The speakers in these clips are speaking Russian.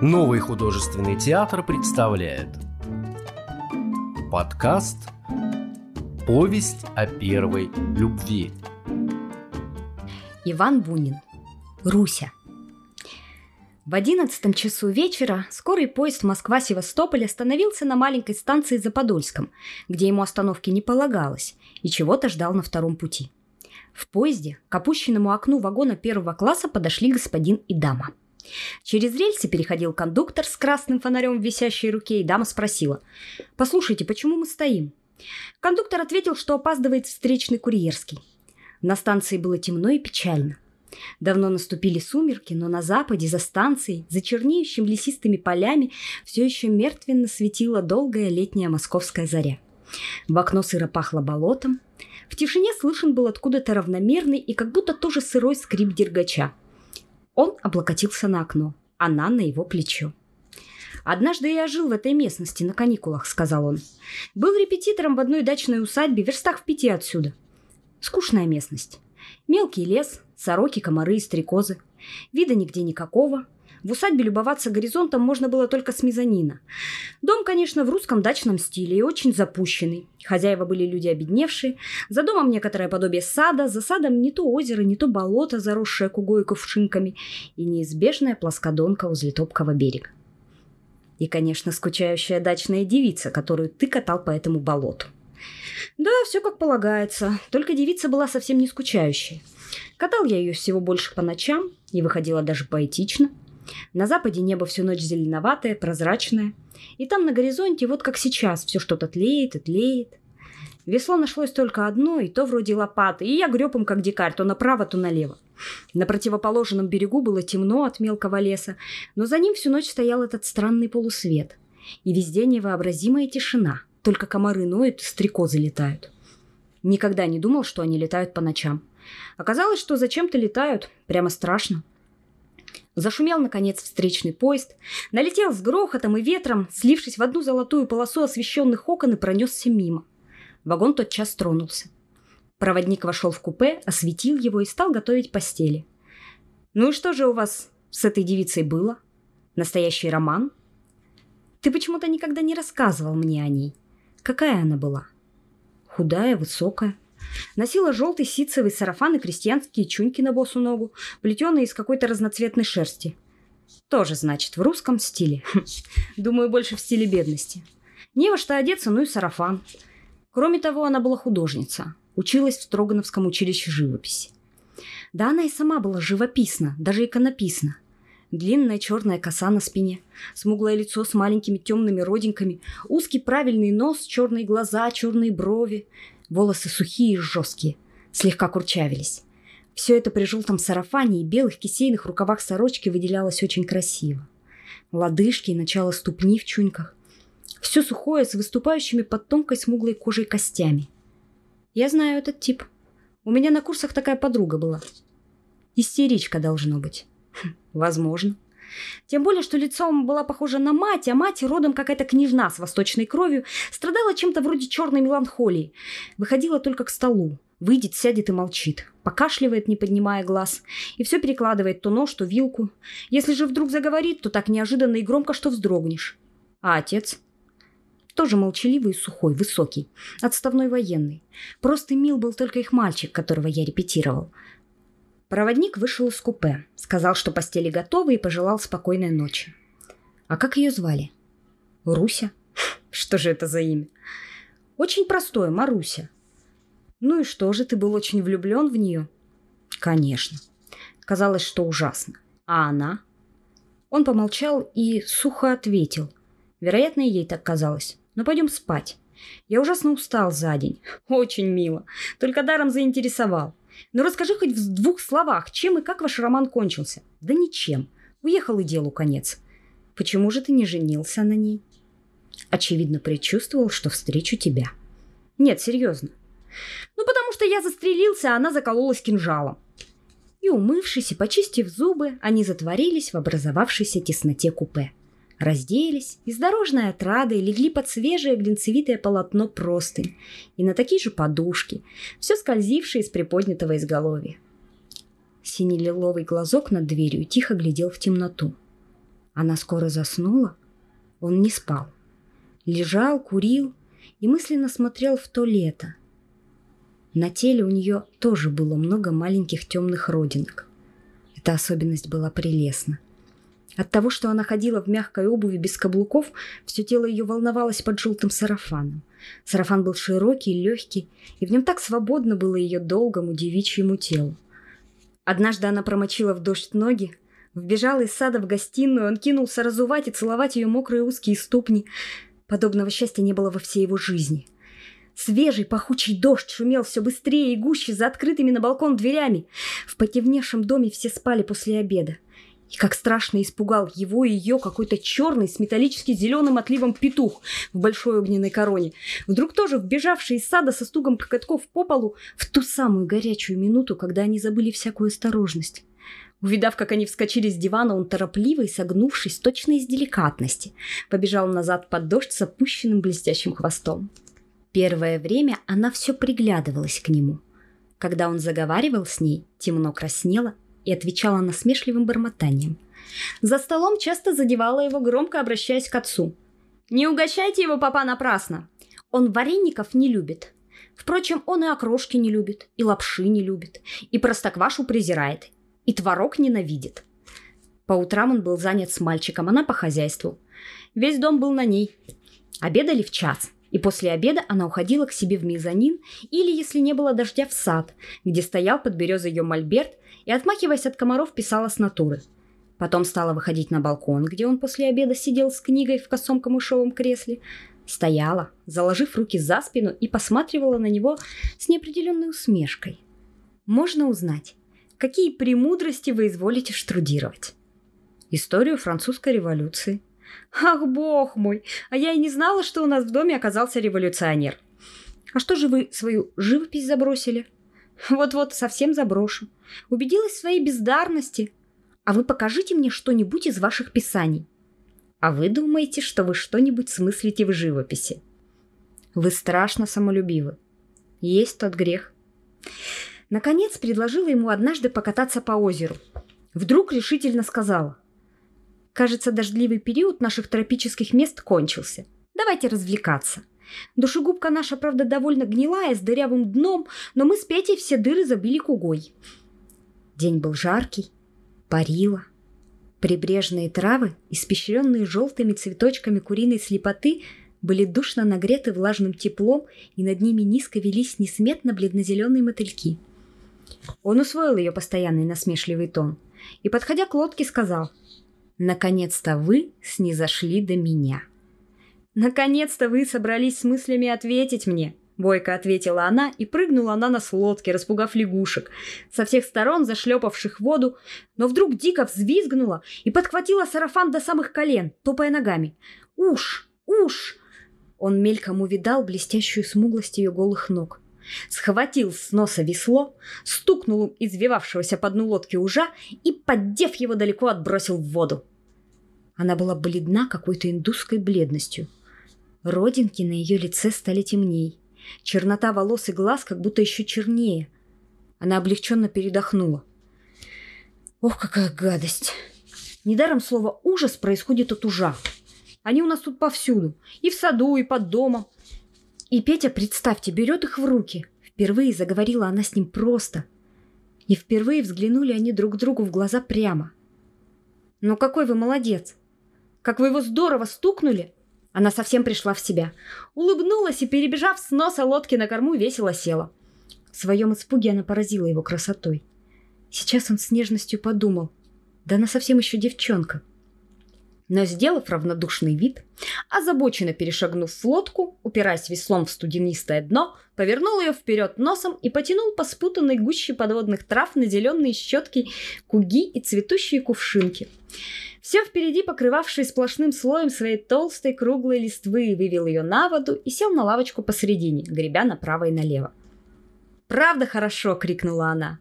Новый художественный театр представляет Подкаст «Повесть о первой любви» Иван Бунин Руся в одиннадцатом часу вечера скорый поезд Москва-Севастополь остановился на маленькой станции за Подольском, где ему остановки не полагалось, и чего-то ждал на втором пути. В поезде к опущенному окну вагона первого класса подошли господин и дама. Через рельсы переходил кондуктор с красным фонарем в висящей руке, и дама спросила, «Послушайте, почему мы стоим?» Кондуктор ответил, что опаздывает встречный курьерский. На станции было темно и печально – Давно наступили сумерки, но на западе, за станцией, за чернеющим лесистыми полями, все еще мертвенно светила долгая летняя московская заря. В окно сыро пахло болотом. В тишине слышен был откуда-то равномерный и как будто тоже сырой скрип дергача. Он облокотился на окно, она на его плечо. «Однажды я жил в этой местности на каникулах», — сказал он. «Был репетитором в одной дачной усадьбе, верстах в пяти отсюда. Скучная местность. Мелкий лес, сороки, комары и стрекозы. Вида нигде никакого. В усадьбе любоваться горизонтом можно было только с мезонина. Дом, конечно, в русском дачном стиле и очень запущенный. Хозяева были люди обедневшие. За домом некоторое подобие сада, за садом не то озеро, не то болото, заросшее кугой и кувшинками, и неизбежная плоскодонка возле топкого берега. И, конечно, скучающая дачная девица, которую ты катал по этому болоту. Да, все как полагается, только девица была совсем не скучающей. Катал я ее всего больше по ночам, и выходила даже поэтично. На западе небо всю ночь зеленоватое, прозрачное. И там на горизонте, вот как сейчас, все что-то тлеет и тлеет. Весло нашлось только одно, и то вроде лопаты, и я греб им как дикарь, то направо, то налево. На противоположном берегу было темно от мелкого леса, но за ним всю ночь стоял этот странный полусвет. И везде невообразимая тишина – только комары ноют, стрекозы летают. Никогда не думал, что они летают по ночам. Оказалось, что зачем-то летают. Прямо страшно. Зашумел, наконец, встречный поезд, налетел с грохотом и ветром, слившись в одну золотую полосу освещенных окон и пронесся мимо. Вагон тотчас тронулся. Проводник вошел в купе, осветил его и стал готовить постели. «Ну и что же у вас с этой девицей было? Настоящий роман? Ты почему-то никогда не рассказывал мне о ней». Какая она была? Худая, высокая. Носила желтый ситцевый сарафан и крестьянские чуньки на босу ногу, плетеные из какой-то разноцветной шерсти. Тоже, значит, в русском стиле. Думаю, больше в стиле бедности. Не во что одеться, ну и сарафан. Кроме того, она была художница. Училась в Строгановском училище живописи. Да она и сама была живописна, даже иконописна – Длинная черная коса на спине, смуглое лицо с маленькими темными родинками, узкий правильный нос, черные глаза, черные брови, волосы сухие и жесткие, слегка курчавились. Все это при желтом сарафане и белых кисейных рукавах сорочки выделялось очень красиво. Лодыжки и начало ступни в чуньках. Все сухое с выступающими под тонкой смуглой кожей костями. Я знаю этот тип. У меня на курсах такая подруга была. Истеричка должно быть. Возможно. Тем более, что лицом была похожа на мать, а мать, родом какая-то княжна с восточной кровью, страдала чем-то вроде черной меланхолии. Выходила только к столу. Выйдет, сядет и молчит. Покашливает, не поднимая глаз. И все перекладывает то нож, то вилку. Если же вдруг заговорит, то так неожиданно и громко, что вздрогнешь. А отец? Тоже молчаливый и сухой, высокий. Отставной военный. Просто мил был только их мальчик, которого я репетировал. Проводник вышел из купе, сказал, что постели готовы и пожелал спокойной ночи. А как ее звали? Руся? Что же это за имя? Очень простое, Маруся. Ну и что же, ты был очень влюблен в нее? Конечно. Казалось, что ужасно. А она? Он помолчал и сухо ответил. Вероятно, ей так казалось. Но пойдем спать. Я ужасно устал за день. Очень мило. Только даром заинтересовал. Ну расскажи хоть в двух словах, чем и как ваш роман кончился. Да ничем. Уехал и делу конец. Почему же ты не женился на ней? Очевидно, предчувствовал, что встречу тебя. Нет, серьезно. Ну, потому что я застрелился, а она закололась кинжалом. И умывшись и почистив зубы, они затворились в образовавшейся тесноте купе разделись и с дорожной отрадой легли под свежее глинцевитое полотно простынь и на такие же подушки, все скользившие из приподнятого изголовья. Синий лиловый глазок над дверью тихо глядел в темноту. Она скоро заснула. Он не спал. Лежал, курил и мысленно смотрел в то лето. На теле у нее тоже было много маленьких темных родинок. Эта особенность была прелестна. От того, что она ходила в мягкой обуви без каблуков, все тело ее волновалось под желтым сарафаном. Сарафан был широкий, легкий, и в нем так свободно было ее долгому девичьему телу. Однажды она промочила в дождь ноги, вбежала из сада в гостиную, он кинулся разувать и целовать ее мокрые узкие ступни. Подобного счастья не было во всей его жизни. Свежий пахучий дождь шумел все быстрее и гуще за открытыми на балкон дверями. В потемневшем доме все спали после обеда. И как страшно испугал его и ее какой-то черный с металлически зеленым отливом петух в большой огненной короне. Вдруг тоже вбежавший из сада со стугом коготков по полу в ту самую горячую минуту, когда они забыли всякую осторожность. Увидав, как они вскочили с дивана, он торопливо и согнувшись, точно из деликатности, побежал назад под дождь с опущенным блестящим хвостом. Первое время она все приглядывалась к нему. Когда он заговаривал с ней, темно краснела и отвечала насмешливым бормотанием. За столом часто задевала его, громко обращаясь к отцу. «Не угощайте его, папа, напрасно! Он вареников не любит. Впрочем, он и окрошки не любит, и лапши не любит, и простоквашу презирает, и творог ненавидит». По утрам он был занят с мальчиком, она по хозяйству. Весь дом был на ней. Обедали в час – и после обеда она уходила к себе в мезонин или, если не было дождя, в сад, где стоял под березой ее мольберт и, отмахиваясь от комаров, писала с натуры. Потом стала выходить на балкон, где он после обеда сидел с книгой в косом камышовом кресле. Стояла, заложив руки за спину и посматривала на него с неопределенной усмешкой. Можно узнать, какие премудрости вы изволите штрудировать. Историю французской революции, Ах, бог мой, а я и не знала, что у нас в доме оказался революционер. А что же вы свою живопись забросили? Вот-вот, совсем заброшу. Убедилась в своей бездарности. А вы покажите мне что-нибудь из ваших писаний. А вы думаете, что вы что-нибудь смыслите в живописи? Вы страшно самолюбивы. Есть тот грех. Наконец предложила ему однажды покататься по озеру. Вдруг решительно сказала – Кажется, дождливый период наших тропических мест кончился. Давайте развлекаться. Душегубка наша, правда, довольно гнилая, с дырявым дном, но мы с Петей все дыры забили кугой. День был жаркий, парило. Прибрежные травы, испещренные желтыми цветочками куриной слепоты, были душно нагреты влажным теплом, и над ними низко велись несметно бледно-зеленые мотыльки. Он усвоил ее постоянный насмешливый тон и, подходя к лодке, сказал — Наконец-то вы снизошли до меня. Наконец-то вы собрались с мыслями ответить мне. Бойко ответила она и прыгнула на нас лодке, распугав лягушек, со всех сторон зашлепавших воду, но вдруг дико взвизгнула и подхватила сарафан до самых колен, топая ногами. «Уж! Уж!» Он мельком увидал блестящую смуглость ее голых ног. Схватил с носа весло, стукнул извивавшегося по дну лодки ужа и, поддев его далеко, отбросил в воду. Она была бледна какой-то индусской бледностью. Родинки на ее лице стали темней. Чернота волос и глаз как будто еще чернее. Она облегченно передохнула. Ох, какая гадость! Недаром слово «ужас» происходит от ужа. Они у нас тут повсюду. И в саду, и под домом. И Петя, представьте, берет их в руки. Впервые заговорила она с ним просто. И впервые взглянули они друг другу в глаза прямо. «Ну какой вы молодец! Как вы его здорово стукнули!» Она совсем пришла в себя. Улыбнулась и, перебежав с носа лодки на корму, весело села. В своем испуге она поразила его красотой. Сейчас он с нежностью подумал. Да она совсем еще девчонка. Но, сделав равнодушный вид, озабоченно перешагнув в лодку, упираясь веслом в студенистое дно, повернул ее вперед носом и потянул по спутанной гуще подводных трав на зеленые щетки, куги и цветущие кувшинки. Все впереди, покрывавший сплошным слоем своей толстой круглой листвы, вывел ее на воду и сел на лавочку посередине, гребя направо и налево. «Правда хорошо!» — крикнула она.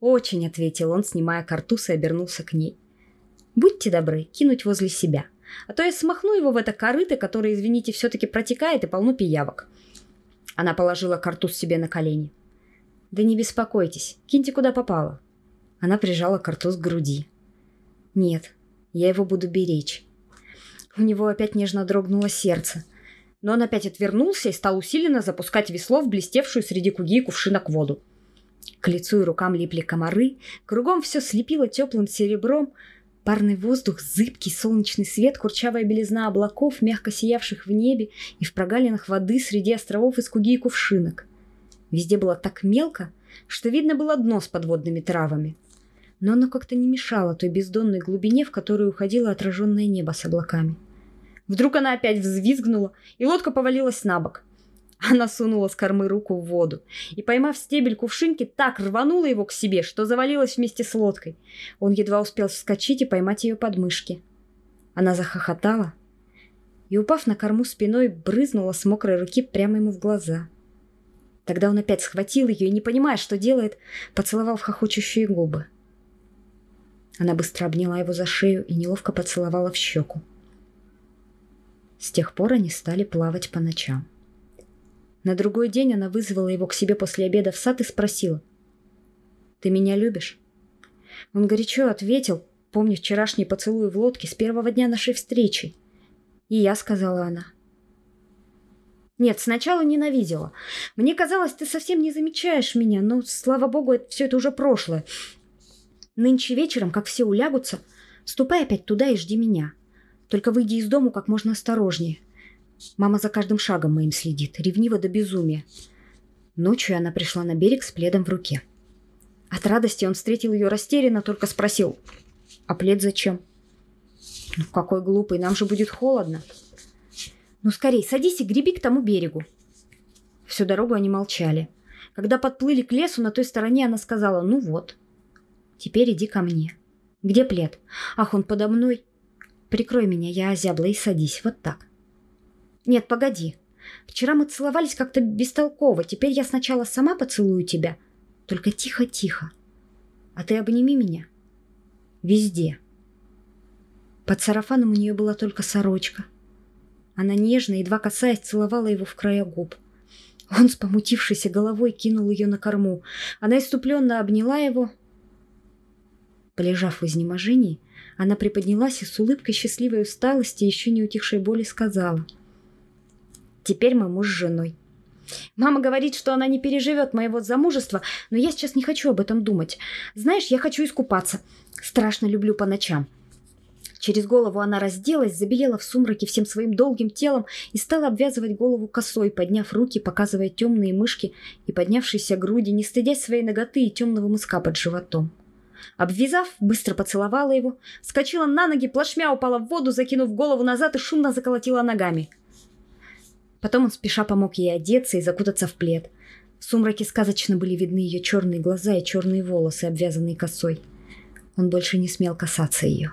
«Очень!» — ответил он, снимая картуз и обернулся к ней. Будьте добры, кинуть возле себя. А то я смахну его в это корыто, которое, извините, все-таки протекает и полно пиявок. Она положила картуз себе на колени. Да не беспокойтесь, киньте куда попало. Она прижала картуз к груди. Нет, я его буду беречь. У него опять нежно дрогнуло сердце. Но он опять отвернулся и стал усиленно запускать весло в блестевшую среди куги и кувшинок воду. К лицу и рукам липли комары, кругом все слепило теплым серебром, парный воздух, зыбкий солнечный свет, курчавая белизна облаков, мягко сиявших в небе и в прогалинах воды среди островов из куги и кувшинок. Везде было так мелко, что видно было дно с подводными травами. Но оно как-то не мешало той бездонной глубине, в которую уходило отраженное небо с облаками. Вдруг она опять взвизгнула, и лодка повалилась на бок. Она сунула с кормы руку в воду и, поймав стебель кувшинки, так рванула его к себе, что завалилась вместе с лодкой. Он едва успел вскочить и поймать ее подмышки. Она захохотала и, упав на корму спиной, брызнула с мокрой руки прямо ему в глаза. Тогда он опять схватил ее и, не понимая, что делает, поцеловал в хохочущие губы. Она быстро обняла его за шею и неловко поцеловала в щеку. С тех пор они стали плавать по ночам. На другой день она вызвала его к себе после обеда в сад и спросила. «Ты меня любишь?» Он горячо ответил, помня вчерашний поцелуй в лодке с первого дня нашей встречи. «И я», — сказала она. Нет, сначала ненавидела. Мне казалось, ты совсем не замечаешь меня, но, слава богу, это, все это уже прошлое. Нынче вечером, как все улягутся, ступай опять туда и жди меня. Только выйди из дому как можно осторожнее. Мама за каждым шагом моим следит, ревниво до безумия. Ночью она пришла на берег с пледом в руке. От радости он встретил ее растерянно, только спросил, «А плед зачем?» «Ну, какой глупый, нам же будет холодно». «Ну, скорей, садись и греби к тому берегу». Всю дорогу они молчали. Когда подплыли к лесу, на той стороне она сказала, «Ну вот, теперь иди ко мне». «Где плед?» «Ах, он подо мной». «Прикрой меня, я озябла, и садись, вот так». «Нет, погоди. Вчера мы целовались как-то бестолково. Теперь я сначала сама поцелую тебя. Только тихо-тихо. А ты обними меня. Везде». Под сарафаном у нее была только сорочка. Она нежно, едва касаясь, целовала его в края губ. Он с помутившейся головой кинул ее на корму. Она иступленно обняла его. Полежав в изнеможении, она приподнялась и с улыбкой счастливой усталости еще не утихшей боли сказала — Теперь мы муж с женой. Мама говорит, что она не переживет моего замужества, но я сейчас не хочу об этом думать. Знаешь, я хочу искупаться. Страшно люблю по ночам. Через голову она разделась, забелела в сумраке всем своим долгим телом и стала обвязывать голову косой, подняв руки, показывая темные мышки и поднявшиеся груди, не стыдясь своей ноготы и темного мыска под животом. Обвязав, быстро поцеловала его, скочила на ноги, плашмя упала в воду, закинув голову назад и шумно заколотила ногами – Потом он спеша помог ей одеться и закутаться в плед. В сумраке сказочно были видны ее черные глаза и черные волосы, обвязанные косой. Он больше не смел касаться ее.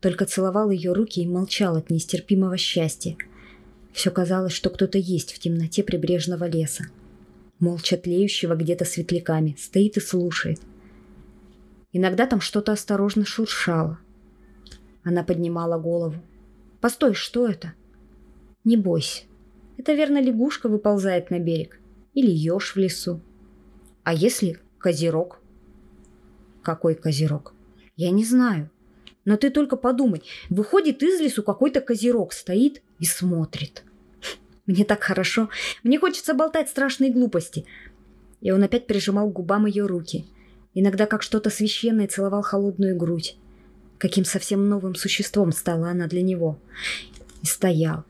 Только целовал ее руки и молчал от нестерпимого счастья. Все казалось, что кто-то есть в темноте прибрежного леса. Молча тлеющего где-то светляками, стоит и слушает. Иногда там что-то осторожно шуршало. Она поднимала голову. «Постой, что это?» «Не бойся, это, верно, лягушка выползает на берег. Или еж в лесу. А если козерог? Какой козерог? Я не знаю. Но ты только подумай. Выходит из лесу какой-то козерог, стоит и смотрит. Мне так хорошо. Мне хочется болтать страшные глупости. И он опять прижимал к губам ее руки. Иногда как что-то священное целовал холодную грудь. Каким совсем новым существом стала она для него. И стоял,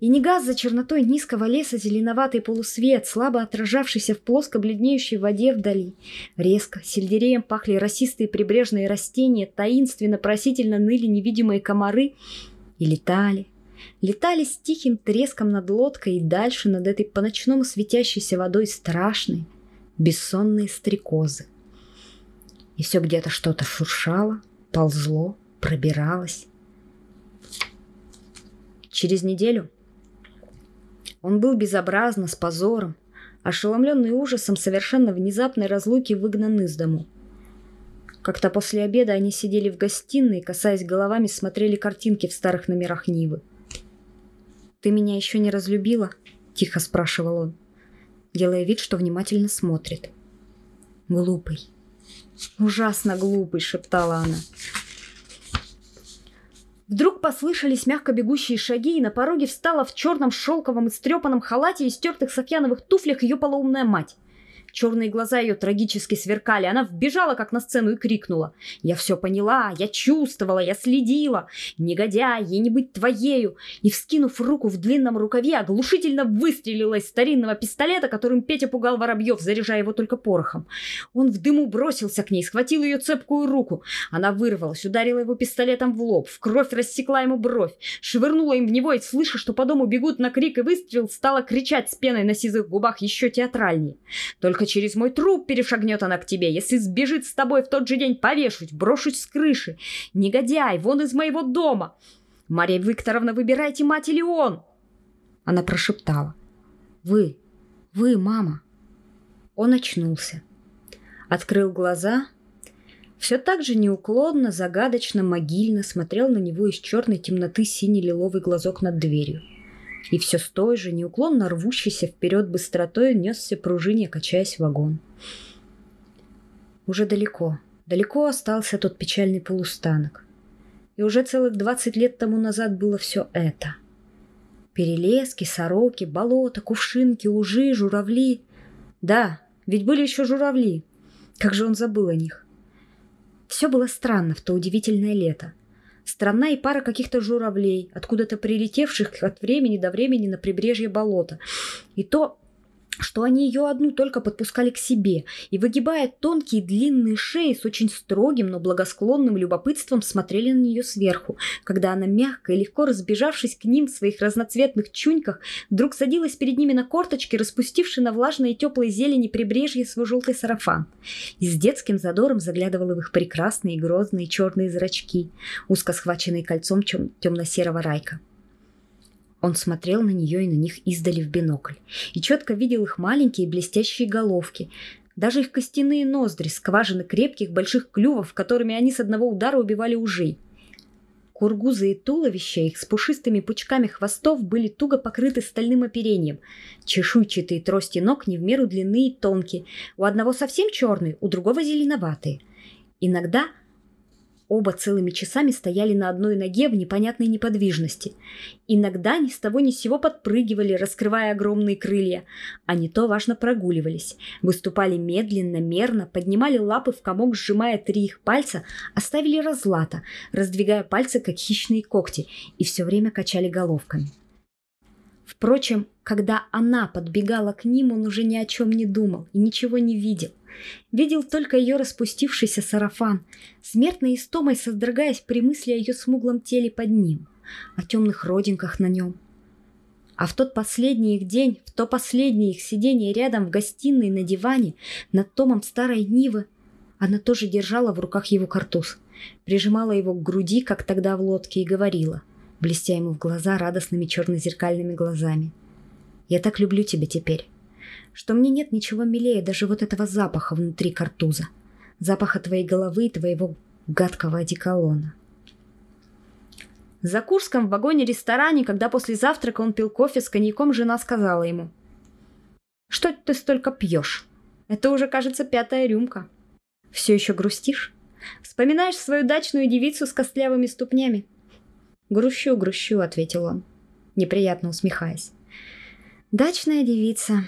и не газ за чернотой низкого леса зеленоватый полусвет, слабо отражавшийся в плоско бледнеющей воде вдали. Резко, сельдереем пахли росистые прибрежные растения, таинственно, просительно ныли невидимые комары и летали. Летали с тихим треском над лодкой и дальше над этой по-ночному светящейся водой страшной, бессонные стрекозы. И все где-то что-то шуршало, ползло, пробиралось. Через неделю он был безобразно, с позором, ошеломленный ужасом совершенно внезапной разлуки выгнан из дому. Как-то после обеда они сидели в гостиной, касаясь головами, смотрели картинки в старых номерах Нивы. «Ты меня еще не разлюбила?» – тихо спрашивал он, делая вид, что внимательно смотрит. «Глупый. Ужасно глупый», – шептала она. Вдруг послышались мягко бегущие шаги, и на пороге встала в черном шелковом и халате и стертых софьяновых туфлях ее полоумная мать. Черные глаза ее трагически сверкали. Она вбежала, как на сцену, и крикнула. «Я все поняла, я чувствовала, я следила. Негодяй, ей не быть твоею!» И, вскинув руку в длинном рукаве, оглушительно выстрелила из старинного пистолета, которым Петя пугал Воробьев, заряжая его только порохом. Он в дыму бросился к ней, схватил ее цепкую руку. Она вырвалась, ударила его пистолетом в лоб, в кровь рассекла ему бровь, швырнула им в него и, слыша, что по дому бегут на крик и выстрел, стала кричать с пеной на сизых губах еще театральнее. Только только через мой труп перешагнет она к тебе. Если сбежит с тобой в тот же день, повешусь, брошусь с крыши. Негодяй, вон из моего дома. Мария Викторовна, выбирайте, мать или он. Она прошептала. Вы, вы, мама. Он очнулся. Открыл глаза. Все так же неуклонно, загадочно, могильно смотрел на него из черной темноты синий лиловый глазок над дверью и все с той же неуклонно рвущейся вперед быстротой несся пружине, качаясь вагон. Уже далеко, далеко остался тот печальный полустанок. И уже целых двадцать лет тому назад было все это. Перелески, сороки, болота, кувшинки, ужи, журавли. Да, ведь были еще журавли. Как же он забыл о них. Все было странно в то удивительное лето — Страна и пара каких-то журавлей, откуда-то прилетевших от времени до времени на прибрежье болота. И то что они ее одну только подпускали к себе и, выгибая тонкие длинные шеи с очень строгим, но благосклонным любопытством смотрели на нее сверху, когда она мягко и легко разбежавшись к ним в своих разноцветных чуньках, вдруг садилась перед ними на корточки, распустивши на влажной и теплой зелени прибрежье свой желтый сарафан. И с детским задором заглядывала в их прекрасные грозные черные зрачки, узко схваченные кольцом темно-серого райка. Он смотрел на нее и на них издали в бинокль. И четко видел их маленькие блестящие головки, даже их костяные ноздри, скважины крепких больших клювов, которыми они с одного удара убивали ужей. Кургузы и туловища их с пушистыми пучками хвостов были туго покрыты стальным оперением. Чешуйчатые трости ног не в меру длинные и тонкие. У одного совсем черные, у другого зеленоватые. Иногда Оба целыми часами стояли на одной ноге в непонятной неподвижности. Иногда ни с того ни с сего подпрыгивали, раскрывая огромные крылья, а не то важно прогуливались. Выступали медленно, мерно, поднимали лапы в комок, сжимая три их пальца, оставили разлата, раздвигая пальцы, как хищные когти, и все время качали головками. Впрочем, когда она подбегала к ним, он уже ни о чем не думал и ничего не видел. Видел только ее распустившийся сарафан, смертной истомой содрогаясь при мысли о ее смуглом теле под ним, о темных родинках на нем. А в тот последний их день, в то последнее их сидение рядом в гостиной на диване над томом старой Нивы, она тоже держала в руках его картуз, прижимала его к груди, как тогда в лодке, и говорила, блестя ему в глаза радостными черно-зеркальными глазами. «Я так люблю тебя теперь что мне нет ничего милее даже вот этого запаха внутри картуза. Запаха твоей головы и твоего гадкого одеколона. За Курском в вагоне-ресторане, когда после завтрака он пил кофе с коньяком, жена сказала ему. «Что ты столько пьешь? Это уже, кажется, пятая рюмка. Все еще грустишь? Вспоминаешь свою дачную девицу с костлявыми ступнями?» «Грущу, грущу», — ответил он, неприятно усмехаясь. «Дачная девица.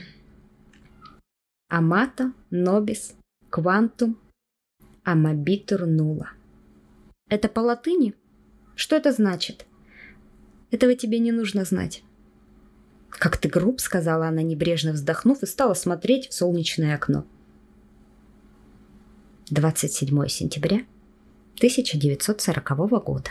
Амата, нобис, квантум, амабитур нула. Это по латыни? Что это значит? Этого тебе не нужно знать. Как ты груб, сказала она, небрежно вздохнув, и стала смотреть в солнечное окно. 27 сентября 1940 года.